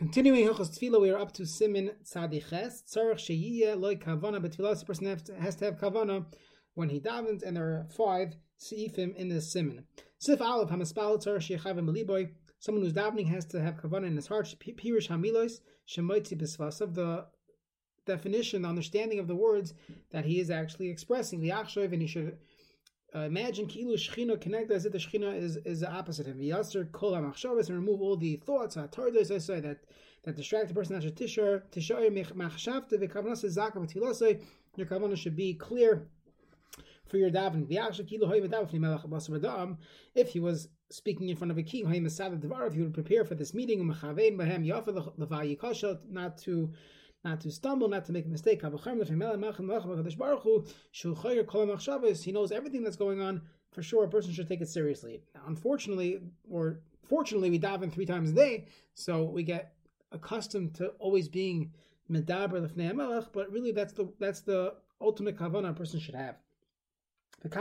Continuing Hilchos Tefillah, we are up to Simin Tzadiches. Tzarech Sheyiyeh Loi Kavana, but Tefillah, the person has to, have Kavana when he davens, and there are five Seifim in this Simin. Sif Aleph, Hamaspal Tzarech Sheyechavim Meliboy, someone who's davening has to have Kavana in his heart. Pirish Hamilos, Shemoitzi Bisvasav, the definition, the understanding of the words that he is actually expressing. The Achshav, and he should uh, imagine kilu shchina connect as if the shchina is is the opposite of yaser kol hamachshavas and remove all the thoughts I say that that distract the person. Tishar tishar machshavte v'kavanas zaka v'tfilasei. Your kavanah should be clear for your davening. If he was speaking in front of a king, if he would prepare for this meeting, not to not to stumble, not to make a mistake. He knows everything that's going on. For sure, a person should take it seriously. unfortunately, or fortunately, we daven three times a day, so we get accustomed to always being medaber lefnei melech. But really, that's the that's the ultimate kavanah a person should have. They would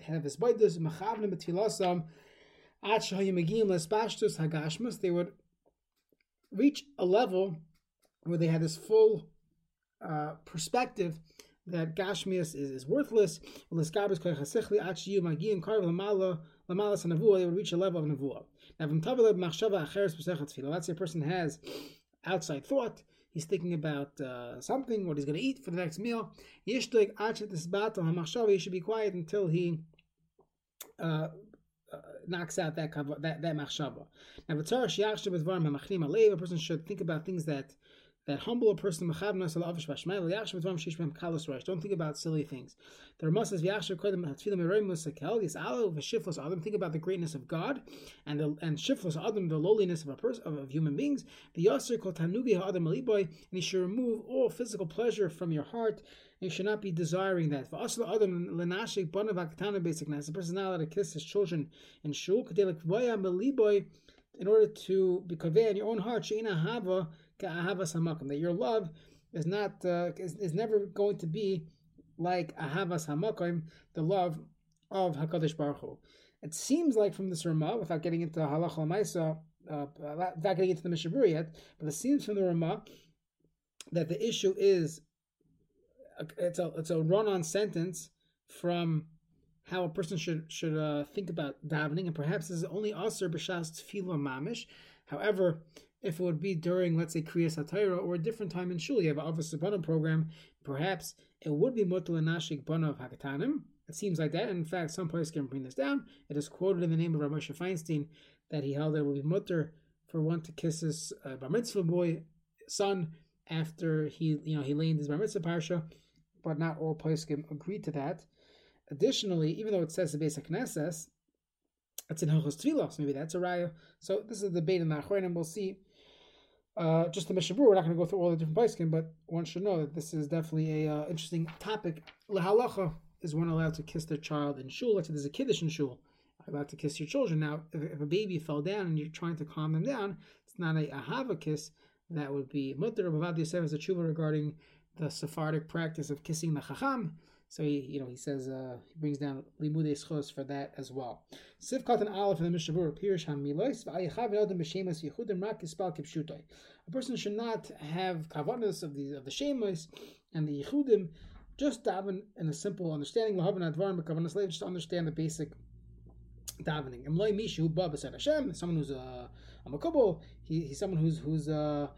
have hagashmus. They would reach a level where they had this full uh, perspective that Gashmias is, is worthless. They would reach a level of Nevuah. Now, let's say a person has outside thought, he's thinking about uh, something, what he's going to eat for the next meal. He should be quiet until he uh, uh, knocks out that that that machshava. Now, the tarsh yashib with varma machima lay a person should think about things that that humble a person. Don't think about silly things. The Ramah says, Think about the greatness of God and the and shiflos adam, the lowliness of a person of, of human beings. The adam and he should remove all physical pleasure from your heart you should not be desiring that. For us, adam basicness. The person is not allowed to kiss his children in shul. In order to be in your own heart, hava that your love is not uh, is, is never going to be like ahavas hamakim, the love of Hakadosh Baruch Hu. It seems like from this Ramah, without getting into halacha lemaisa, uh, without getting into the Mishabur yet, but it seems from the Ramah that the issue is it's a it's a run-on sentence from how a person should should uh, think about davening, and perhaps this is only aser b'shas tefillah mamish. However, if it would be during, let's say, Kriyas HaTorah or a different time in Shul, you have an Avos Sabbanim program, perhaps it would be Mutal Nashik Bana of Hakatanim. It seems like that. In fact, some places can bring this down. It is quoted in the name of Rav Moshe Feinstein that he held that it would be mutter for one to kiss his uh, bar mitzvah boy son after he, you know, he leaned his bar mitzvah parsha but not all poskim agreed to that. Additionally, even though it says the basic Knesses, it's in Hilchos so maybe that's a raya. So this is a debate in the and We'll see. Uh, just the Mishabur, we're not going to go through all the different poskim, but one should know that this is definitely a uh, interesting topic. Lahalacha is one allowed to kiss their child in shul. Let's say there's a kiddush in shul. Allowed to kiss your children. Now, if, if, a baby fell down and you're trying to calm them down, it's not a ahava kiss. That would be mutter. Bavad Yosef is a tshuva regarding the Sephardic practice of kissing the chacham. So he, you know, he says uh, he brings down limudei schos for that as well. Sivkat and aleph in the Mishabur appears hamilois v'ayichav yodem b'shemas yichudim rak yispal kipshutai. A person should not have kavanas of the of the shemas and the yichudim. Just daven in a simple understanding. Lahavan advarim b'kavanas leiv. Just understand the basic davening. Emloi mishu ba b'sed Hashem. Someone who's a a makubal. He, he's someone who's who's uh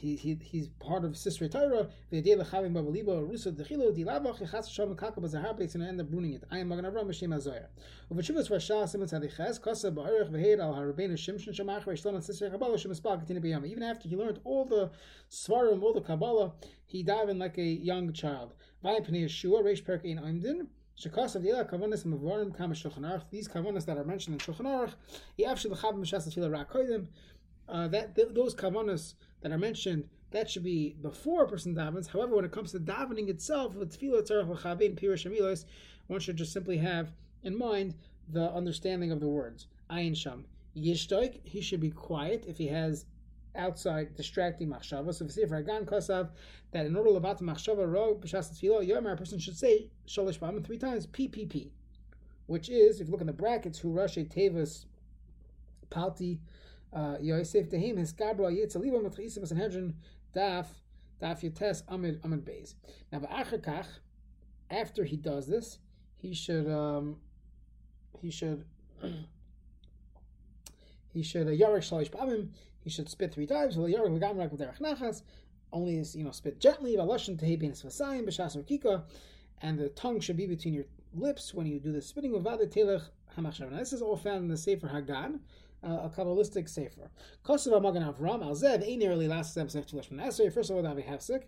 he, he he's part of Sisrei Torah. V'yadei lechavim babalibo rusa dechilo dilavach yechas shalom kakab zahar beis and end up ruining it. I am Magen Avram Hashem Azoyer. Uvachuvas Rasha Simon Tzadiches Kosa Ba'arich V'Heid Al Harabeinu Shimshon Shemach V'Yishlon and Sisrei Kabbalah. Even after he learned all the Svarim, all the Kabbalah, he died in like a young child. V'Ayim Pnei Yeshua Reish Perk Ein Oimdin. These Kavanas that are mentioned in Shulchan Aruch. Uh, that th- those kavanas that are mentioned, that should be before a person davens. However, when it comes to davening itself, with tefillah tzarech pirush one should just simply have in mind the understanding of the words. Ayin sham yishtoik. He should be quiet if he has outside distracting machshava. So if you say Hagan Kosav that in order to levat machshava ro b'shas tefillah a person should say shalish b'amim three times PPP, which is if you look in the brackets who rashi tevas Palti Yosef Tehim Hiskabra Yitzaliba Matchisim Sanhedrin Daf Daf Yates Amid Amid Beis. Now Kach, after he does this, he should um, he should he should uh, Yarek Shalish Pamim. He should spit three times. Only you know spit gently. Valashin Tehebin Svasayim B'Shas Kika, and the tongue should be between your lips when you do the spitting of Vada Telech Hamachshav. Now this is all found in the Sefer Hagan uh, a Kabbalistic sefer. Kosovo Magen Avram Alzev Ein nearly last episode of Tulish Menasri. First of all, Davi Hefsek.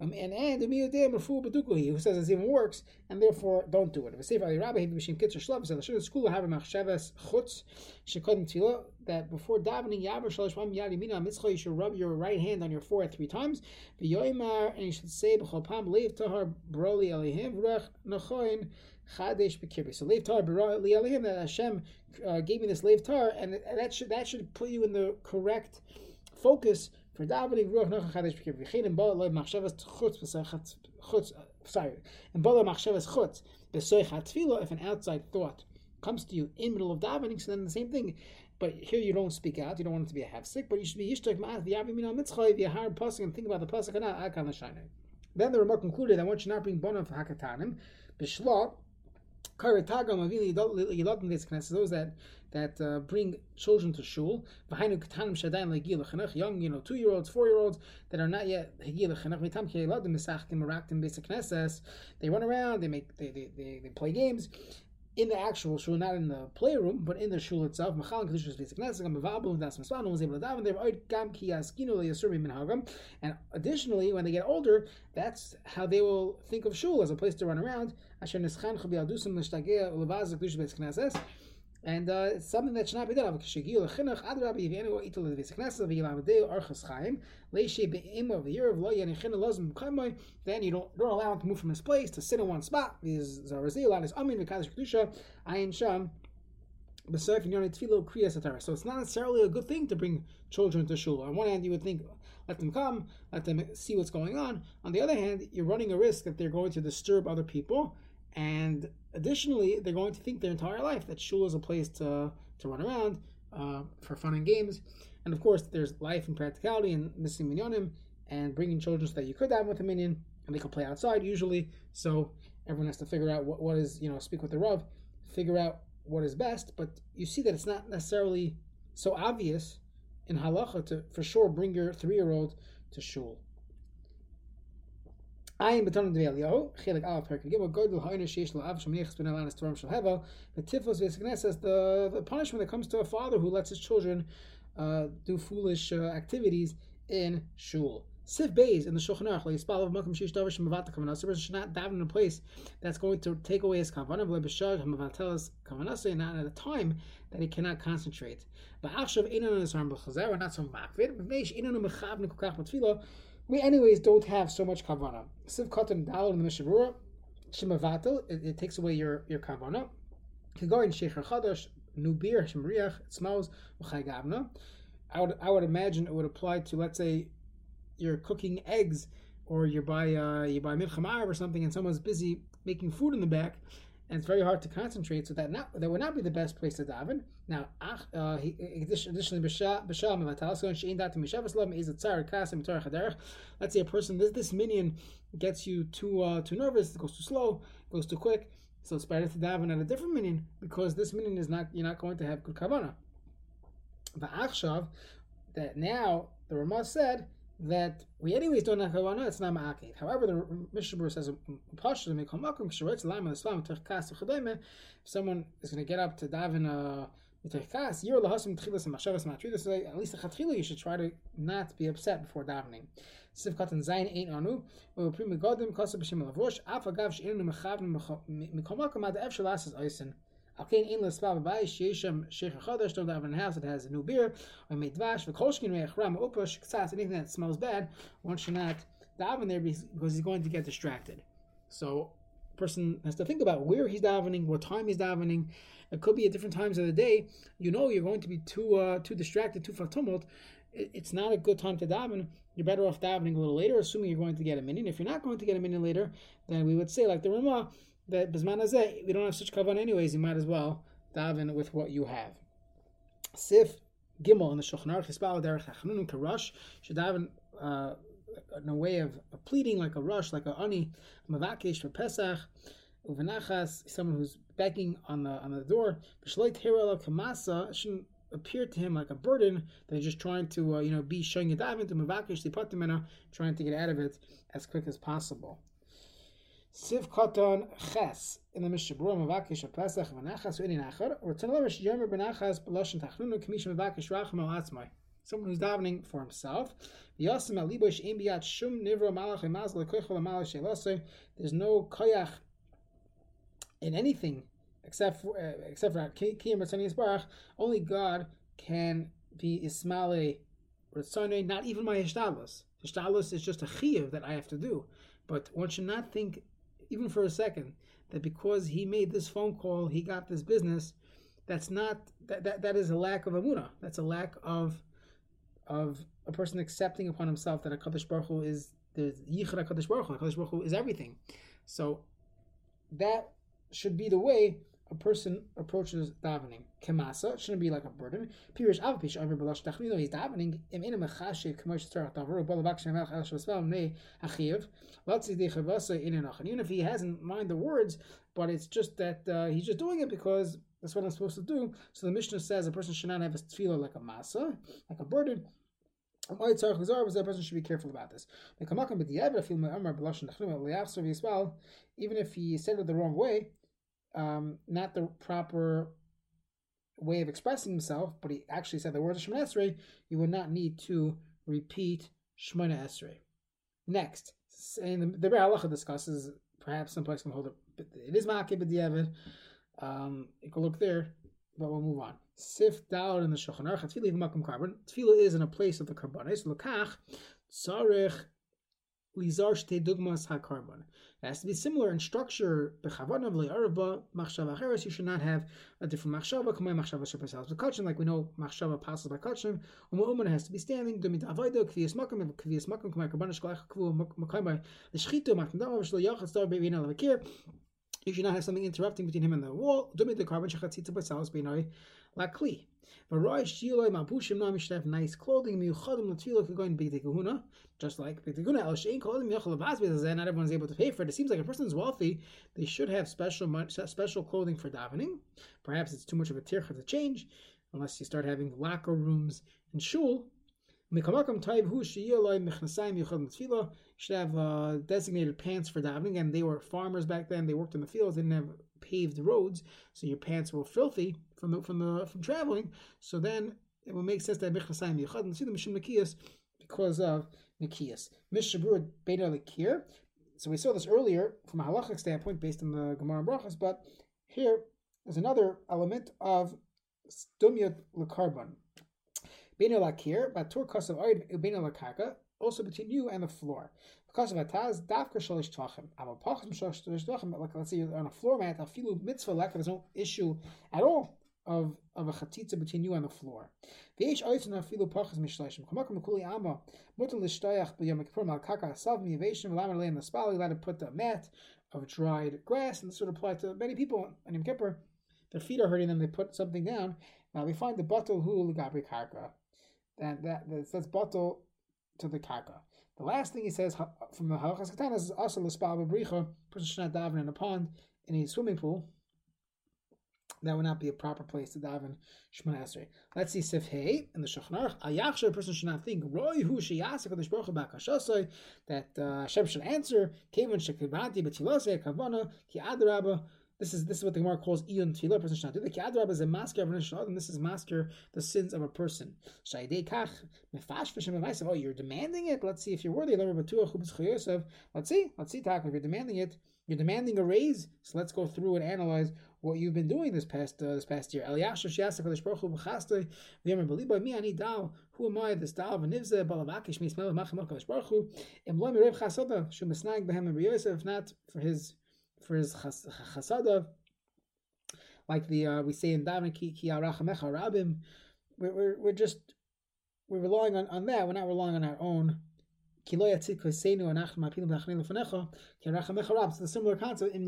Um, and and the Emiyadeh Mafu Bedukuhi, who says it even works, and therefore don't do it. If a sefer Ali Rabbi Bishim Kitzer Shlav said the school have a machshavas chutz shekodim tefillah that before davening yaver shalosh pam yad yamina mitzcha you should rub your right hand on your forehead three times. V'yoimar and you should say b'chol pam leiv tahar broli elihim v'rech nachoin chadesh b'kirbi. So leiv tahar broli elihim that Hashem uh, gave me this leiv tar, and that should that should put you in the correct focus for davening ruach nocha chadash b'kir v'chein and bala machshavas chutz b'saychat chutz sorry and bala machshavas chutz b'soichat tefillah if an outside thought comes to you in middle of davening so then the same thing but here you don't speak out you don't want it to be a half sick but you should be yishtak ma'at v'yavi min al-mitzchay v'yahar pasuk and think about the pasuk and akan l'shaynai then the remark concluded I want you not bring bonav hakatanim b'shla those that that uh, bring children to shul. Young, you know, two year olds, four year olds that are not yet They run around, they make they, they, they, they play games in the actual shul, not in the playroom, but in the shul itself. And additionally, when they get older, that's how they will think of shul as a place to run around. And uh, something that should not be done. If you want then you don't, don't allow him to move from his place to sit in one spot. Is So it's not necessarily a good thing to bring children to shul. On one hand, you would think, let them come, let them see what's going on. On the other hand, you're running a risk that they're going to disturb other people and additionally, they're going to think their entire life that shul is a place to, to run around uh, for fun and games. And of course, there's life and practicality and missing minyanim and bringing children so that you could have with a minyan and they could play outside usually. So everyone has to figure out what, what is, you know, speak with the Rav, figure out what is best. But you see that it's not necessarily so obvious in halacha to for sure bring your three year old to shul. Ayin b'tonim de Eliyahu, chelik alav perek gimel, godel ha'ina sheish la'av shemnichas ben alanis toram shel hevel, the tifos v'esegneses, the punishment that comes to a father who lets his children uh, do foolish uh, activities in shul. Sif Beis in the Shulchan Aruch, Yispal of Malkum Shish Davar Shemavata Kavanasa, person not daven in a place that's going to take away his kavanah, V'lebeshag Hamavatelas Kavanasa, and not at a time that he cannot concentrate. But Achshav Einon Nisarm B'chazer, not so makvid, V'veish Einon Mechav Nikukach Matfilo, we, anyways, don't have so much kavana. Siv katan dal in the mishavura, shemavatel, it, takes away your your kavana. Kigorin shecher chadash, beer, shemriach, it smells, gavna. I would I would imagine it would apply to let's say you're cooking eggs or you buy uh, you buy milchamav or something and someone's busy making food in the back and it's very hard to concentrate. So that not that would not be the best place to daven. Now, uh, additionally, let's say a person this this minyan gets you too uh, too nervous, it goes too slow, it goes too quick. So it's better to daven at a different minyan because this minyan is not you're not going to have good kavanah. Va'achshav, that now the Ramah said that we anyways don't have kavanah, it's not ma'akev. However, the Mishnah says Pasha to make hamakom k'sheretz l'ayim l'islam terkas v'chadayme. If someone is going to get up to daven a terkas, you're lahasim tchilas and machshavas matridus. At least the chatchila, you should try to not be upset before davening. Sivkat and Zayin ain't anu. We will prima godim kosa b'shem lavosh. Af agav she'inu mechavim mikomakom ad ev shalas is oisin. Alkein in lesvav bay sheishem sheikh chadash don't have in a house that has a new beer or made dvash v'kolshkin reich ram upash ktsas anything that smells bad one should not daven there because he's going to get distracted. So person has to think about where he's davening, what time he's davening. It could be at different times of the day. You know you're going to be too uh, too distracted, too full tumult. It's not a good time to daven. You're better off davening a little later, assuming you're going to get a minyan. If you're not going to get a minyan later, then we would say, like the Ramah, that Bisman we don't have such kavan anyways, you might as well daven with what you have. Sif Gimel in the Shulchan Aruch, Hispal Derech Hachanun Karush, should have an, uh, in a way of, pleading like a rush, like a ani, mavakish for Pesach, uvenachas, someone who's begging on the on the door. B'shloit hirel kamasa shouldn't appear to him like a burden that he's just trying to uh, you know be showing it dive into mavakish lipatimena, trying to get out of it as quick as possible. Siv Koton Ches in the Mishnah Mavakish of Pesach V'Nachas V'Ini Nachar or Tanalevish Yemer B'Nachas B'Loshen Tachnunu Kamish Mavakish Racham Atzmai someone who's davening for himself. There's no koyach in anything except for uh, except for kiyam Ratzani Barach. Only God can be ismale Ratzani, not even my hishtadlus. Hishtadlus is just a chiyuv that I have to do. But one should not think, even for a second, that because he made this phone call, he got this business. That's not that that, that is a lack of amuna. That's a lack of of a person accepting upon himself that a Kaddish Baruch Hu is the Yichud Kaddish Baruch Hu. Kaddish Baruch Hu is everything. So that should be the way a person approaches davening. Kemasa shouldn't be like a burden. Pirish avapish over belash tachnilo. He's davening im ina mechashiv k'mosh tzarach davar ubalabak shemelch el shvasvel ne achiv. Latzi dechavasa in an Even if he hasn't mind the words, but it's just that uh, he's just doing it because that's what I'm supposed to do. So the Mishnah says a person should not have a tefillah like a masa, like a burden. Was that a person should be careful about this. Even if he said it the wrong way, um, not the proper way of expressing himself, but he actually said the words of Shemona Esrei, you would not need to repeat Shemona Esrei. Next, and the, the Halacha discusses perhaps some place can hold it. It is Ma'akib B'diavad. Um, you can look there, but we'll move on. Sif down in the Shulchan Aruch. Tefillah carbon. Is in a place of the carbonis. Lokach tzarich lizar shte dugmas ha carbon. It has to be similar in structure. Bechavanav le'arva machshava acheres. You should not have a different machshava. Kamei machshava shepasal b'kachin. Like we know, machshava passes by kachin. Umu'uman has to be standing. Dumit avoida kviyas makom. Kviyas makom kamei carbonish kolach kvu makom by the shchito makom dama v'shlo yachas dar be'vina l'vakir. You should not have something interrupting between him and the wall. Dumit the carbon shechatzitza b'salas b'inoi lakli. Varoy shiloi nam should have nice clothing. Miuchadim l'tfila could go in big kahuna, just like big kahuna. El shein clothing miuchal avaz b'zeh. Not everyone's able to pay for it. It seems like a person's wealthy. They should have special special clothing for davening. Perhaps it's too much of a tircha to change, unless you start having locker rooms and shul. Mikamakam taiv hu shiyaloi mechnasayim yuchal l'tfila should have uh, designated pants for davening. And they were farmers back then. They worked in the fields. They didn't have paved roads, so your pants were filthy from the from the from traveling. So then it would make sense that mechnasayim yichad and see the mishum nekiyas because of nekiyas. Mishabur beta lekir. So we saw this earlier from a halachic standpoint based on the Gemara and Brachas, but here is another element of stumyat lekarbon. Bena lakir, batur kasav oid bena lakarka, also between you and the floor. Because of ataz, dafka shalish tvachim. Aval pachim shalish tvachim. Like let's say you're on a floor mat, afilu mitzvah leka. There's no issue at all of of a chatitza between you and the floor. V'yesh oitzon afilu pachas mishlashim. Kamakam kuli ama mutal lishtayach b'yom kippur mal kaka sav miyaveshim v'lamar lein l'spali. Let it put the mat of dried grass, and this would apply to many people on Yom Kippur. Their feet are hurting them. They put something down. Now we find the bottle hu l'gabri. That that that says bottle to the karka. The last thing he says from the halachas katanas is also l'spal b'bricha. Person should not daven in a pond in a swimming pool. That would not be a proper place to daven Shemona Esrei. Let's see Sif Hey in the Shulchan Aruch. A person should not think Roy hu sheyasik Kadosh Baruch Hu that uh, Hashem should answer Kevin shekibanti b'tilosei kavana ki adarabah this is this is what the Gemara calls iyun tefillah. person should not do. The kiadrab is a masker of an and this is masker the sins of a person. Oh, you're demanding it. Let's see if you're worthy. Let's see. Let's see. If you're demanding it, you're demanding a raise. So let's go through and analyze what you've been doing this past uh, this past year. B'liba mi ani dal. Who am I? This dal v'nivze balavakish mi smel machem kadosh baruch hu. Im loy mirev chasoda shu misnag behem If not for his for his chas- chasada, like the uh, we say in Daven ki ki rabim. We're, we're, we're just we're relying on, on that. We're not relying on our own. So the similar concept in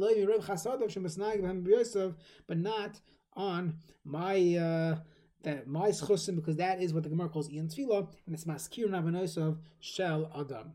but not on my uh, that my schusim because that is what the Gemara calls iyun tefillah, and it's maskir navanosov shel adam.